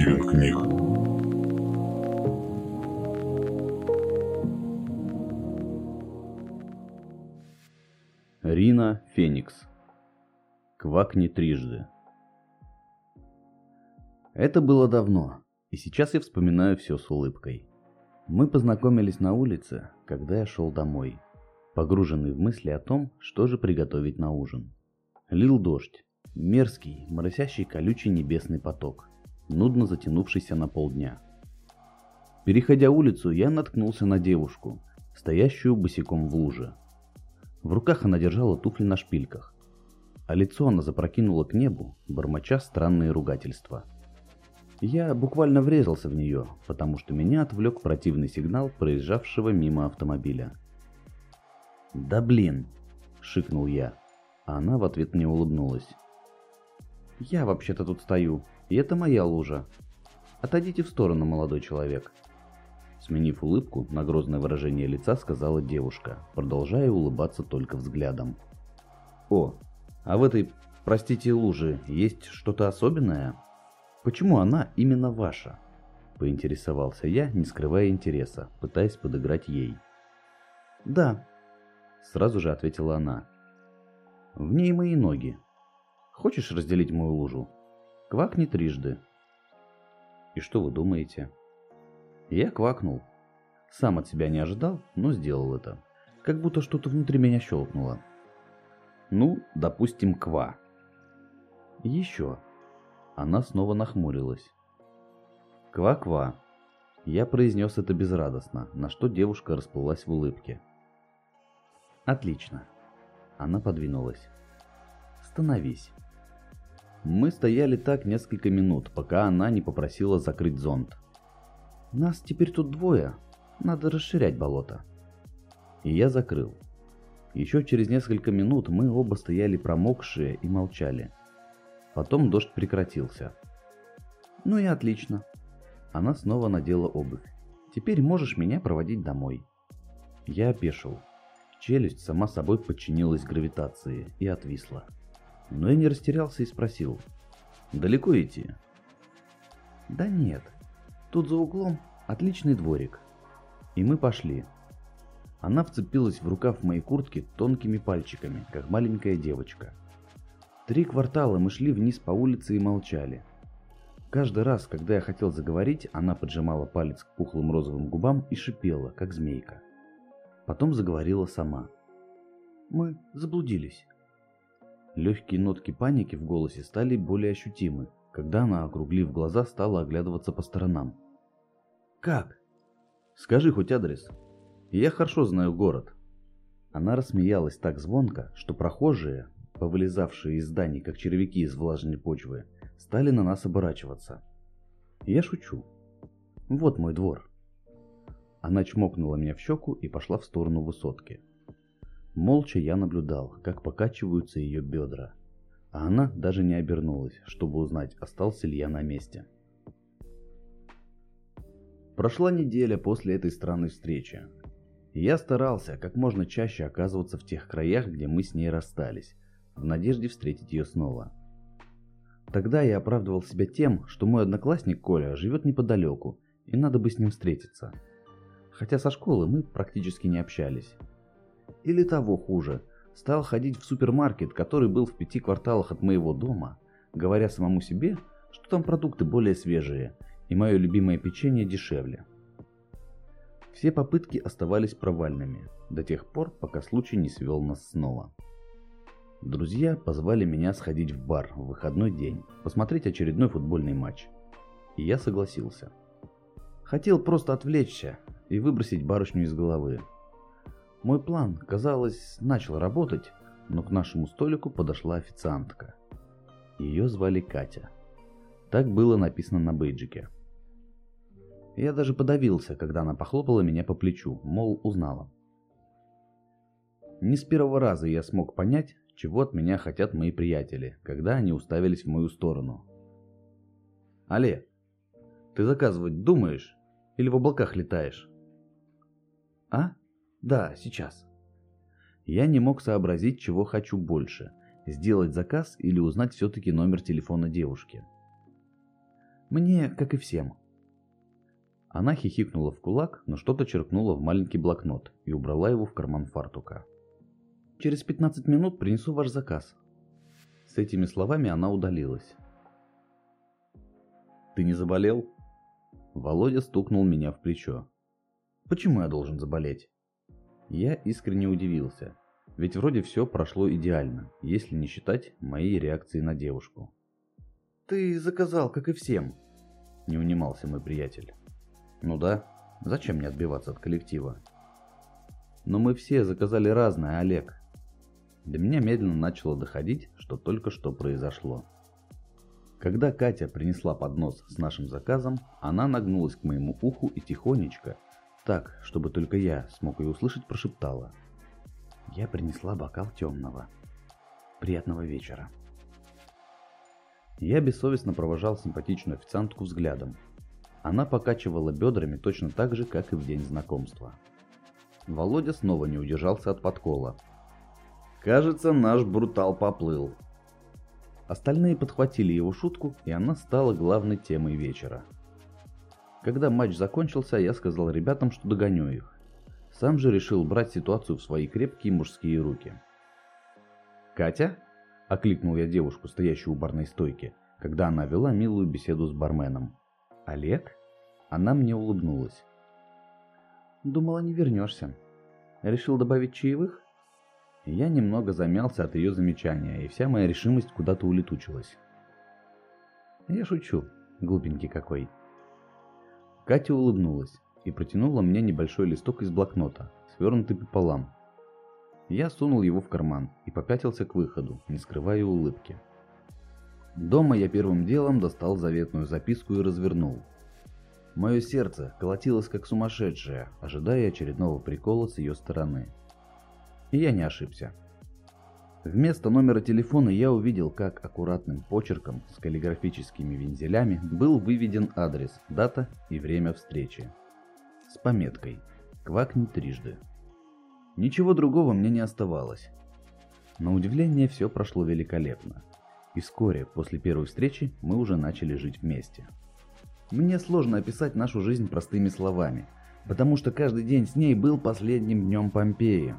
Стивен книг. Рина Феникс. Квакни трижды. Это было давно, и сейчас я вспоминаю все с улыбкой. Мы познакомились на улице, когда я шел домой, погруженный в мысли о том, что же приготовить на ужин. Лил дождь, мерзкий, моросящий колючий небесный поток, нудно затянувшийся на полдня. Переходя улицу, я наткнулся на девушку, стоящую босиком в луже. В руках она держала туфли на шпильках, а лицо она запрокинула к небу, бормоча странные ругательства. Я буквально врезался в нее, потому что меня отвлек противный сигнал проезжавшего мимо автомобиля. «Да блин!» – шикнул я, а она в ответ мне улыбнулась. «Я вообще-то тут стою, и это моя лужа. Отойдите в сторону, молодой человек». Сменив улыбку на грозное выражение лица, сказала девушка, продолжая улыбаться только взглядом. «О, а в этой, простите, луже есть что-то особенное? Почему она именно ваша?» Поинтересовался я, не скрывая интереса, пытаясь подыграть ей. «Да», — сразу же ответила она. «В ней мои ноги. Хочешь разделить мою лужу? Квакни трижды». «И что вы думаете?» Я квакнул. Сам от себя не ожидал, но сделал это. Как будто что-то внутри меня щелкнуло. Ну, допустим, ква. Еще. Она снова нахмурилась. Ква-ква. Я произнес это безрадостно, на что девушка расплылась в улыбке. Отлично. Она подвинулась. Становись. Мы стояли так несколько минут, пока она не попросила закрыть зонт. Нас теперь тут двое. Надо расширять болото. И я закрыл. Еще через несколько минут мы оба стояли промокшие и молчали. Потом дождь прекратился. Ну и отлично. Она снова надела обувь. Теперь можешь меня проводить домой. Я опешил. Челюсть сама собой подчинилась гравитации и отвисла. Но я не растерялся и спросил. «Далеко идти?» «Да нет, Тут за углом отличный дворик. И мы пошли. Она вцепилась в рукав моей куртки тонкими пальчиками, как маленькая девочка. Три квартала мы шли вниз по улице и молчали. Каждый раз, когда я хотел заговорить, она поджимала палец к пухлым розовым губам и шипела, как змейка. Потом заговорила сама. «Мы заблудились». Легкие нотки паники в голосе стали более ощутимы, когда она, округлив глаза, стала оглядываться по сторонам. «Как?» «Скажи хоть адрес. Я хорошо знаю город». Она рассмеялась так звонко, что прохожие, повылезавшие из зданий, как червяки из влажной почвы, стали на нас оборачиваться. Я шучу. «Вот мой двор». Она чмокнула меня в щеку и пошла в сторону высотки. Молча я наблюдал, как покачиваются ее бедра – а она даже не обернулась, чтобы узнать, остался ли я на месте. Прошла неделя после этой странной встречи. И я старался как можно чаще оказываться в тех краях, где мы с ней расстались, в надежде встретить ее снова. Тогда я оправдывал себя тем, что мой одноклассник Коля живет неподалеку, и надо бы с ним встретиться. Хотя со школы мы практически не общались. Или того хуже, стал ходить в супермаркет, который был в пяти кварталах от моего дома, говоря самому себе, что там продукты более свежие и мое любимое печенье дешевле. Все попытки оставались провальными до тех пор, пока случай не свел нас снова. Друзья позвали меня сходить в бар в выходной день, посмотреть очередной футбольный матч. И я согласился. Хотел просто отвлечься и выбросить барышню из головы, мой план, казалось, начал работать, но к нашему столику подошла официантка. Ее звали Катя. Так было написано на бейджике. Я даже подавился, когда она похлопала меня по плечу, мол, узнала. Не с первого раза я смог понять, чего от меня хотят мои приятели, когда они уставились в мою сторону. «Але, ты заказывать думаешь или в облаках летаешь?» «А?» Да, сейчас. Я не мог сообразить, чего хочу больше. Сделать заказ или узнать все-таки номер телефона девушки. Мне, как и всем. Она хихикнула в кулак, но что-то черкнула в маленький блокнот и убрала его в карман фартука. Через 15 минут принесу ваш заказ. С этими словами она удалилась. Ты не заболел? Володя стукнул меня в плечо. Почему я должен заболеть? Я искренне удивился, ведь вроде все прошло идеально, если не считать моей реакции на девушку. Ты заказал, как и всем, не унимался мой приятель. Ну да, зачем мне отбиваться от коллектива? Но мы все заказали разное, Олег. До меня медленно начало доходить, что только что произошло. Когда Катя принесла поднос с нашим заказом, она нагнулась к моему уху и тихонечко, так, чтобы только я смог ее услышать, прошептала. Я принесла бокал темного. Приятного вечера. Я бессовестно провожал симпатичную официантку взглядом. Она покачивала бедрами точно так же, как и в день знакомства. Володя снова не удержался от подкола, Кажется, наш брутал поплыл. Остальные подхватили его шутку, и она стала главной темой вечера. Когда матч закончился, я сказал ребятам, что догоню их. Сам же решил брать ситуацию в свои крепкие мужские руки. «Катя?» – окликнул я девушку, стоящую у барной стойки, когда она вела милую беседу с барменом. «Олег?» Она мне улыбнулась. «Думала, не вернешься. Решил добавить чаевых?» Я немного замялся от ее замечания, и вся моя решимость куда-то улетучилась. Я шучу, глупенький какой. Катя улыбнулась и протянула мне небольшой листок из блокнота, свернутый пополам. Я сунул его в карман и попятился к выходу, не скрывая улыбки. Дома я первым делом достал заветную записку и развернул. Мое сердце колотилось как сумасшедшее, ожидая очередного прикола с ее стороны. И я не ошибся. Вместо номера телефона я увидел, как аккуратным почерком с каллиграфическими вензелями был выведен адрес, дата и время встречи. С пометкой «Квакни трижды». Ничего другого мне не оставалось. На удивление все прошло великолепно. И вскоре, после первой встречи, мы уже начали жить вместе. Мне сложно описать нашу жизнь простыми словами, потому что каждый день с ней был последним днем Помпеи,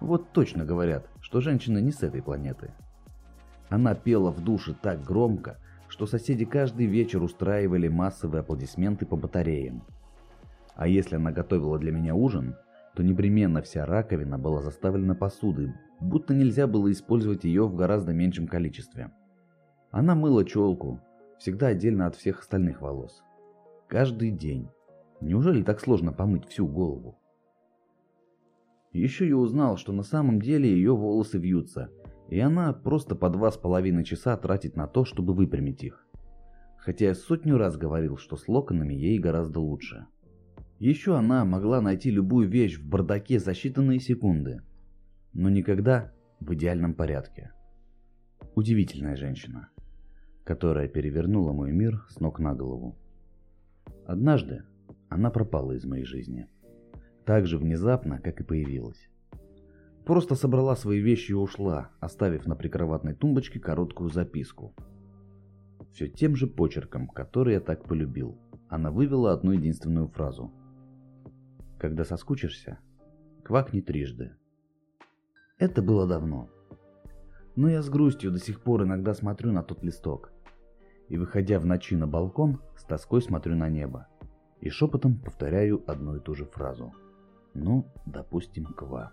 вот точно говорят, что женщина не с этой планеты. Она пела в душе так громко, что соседи каждый вечер устраивали массовые аплодисменты по батареям. А если она готовила для меня ужин, то непременно вся раковина была заставлена посудой, будто нельзя было использовать ее в гораздо меньшем количестве. Она мыла челку, всегда отдельно от всех остальных волос. Каждый день. Неужели так сложно помыть всю голову? Еще я узнал, что на самом деле ее волосы вьются, и она просто по два с половиной часа тратит на то, чтобы выпрямить их. Хотя я сотню раз говорил, что с локонами ей гораздо лучше. Еще она могла найти любую вещь в бардаке за считанные секунды, но никогда в идеальном порядке. Удивительная женщина, которая перевернула мой мир с ног на голову. Однажды она пропала из моей жизни так же внезапно, как и появилась. Просто собрала свои вещи и ушла, оставив на прикроватной тумбочке короткую записку. Все тем же почерком, который я так полюбил. Она вывела одну единственную фразу. Когда соскучишься, квакни трижды. Это было давно. Но я с грустью до сих пор иногда смотрю на тот листок. И выходя в ночи на балкон, с тоской смотрю на небо. И шепотом повторяю одну и ту же фразу – ну, допустим, ква.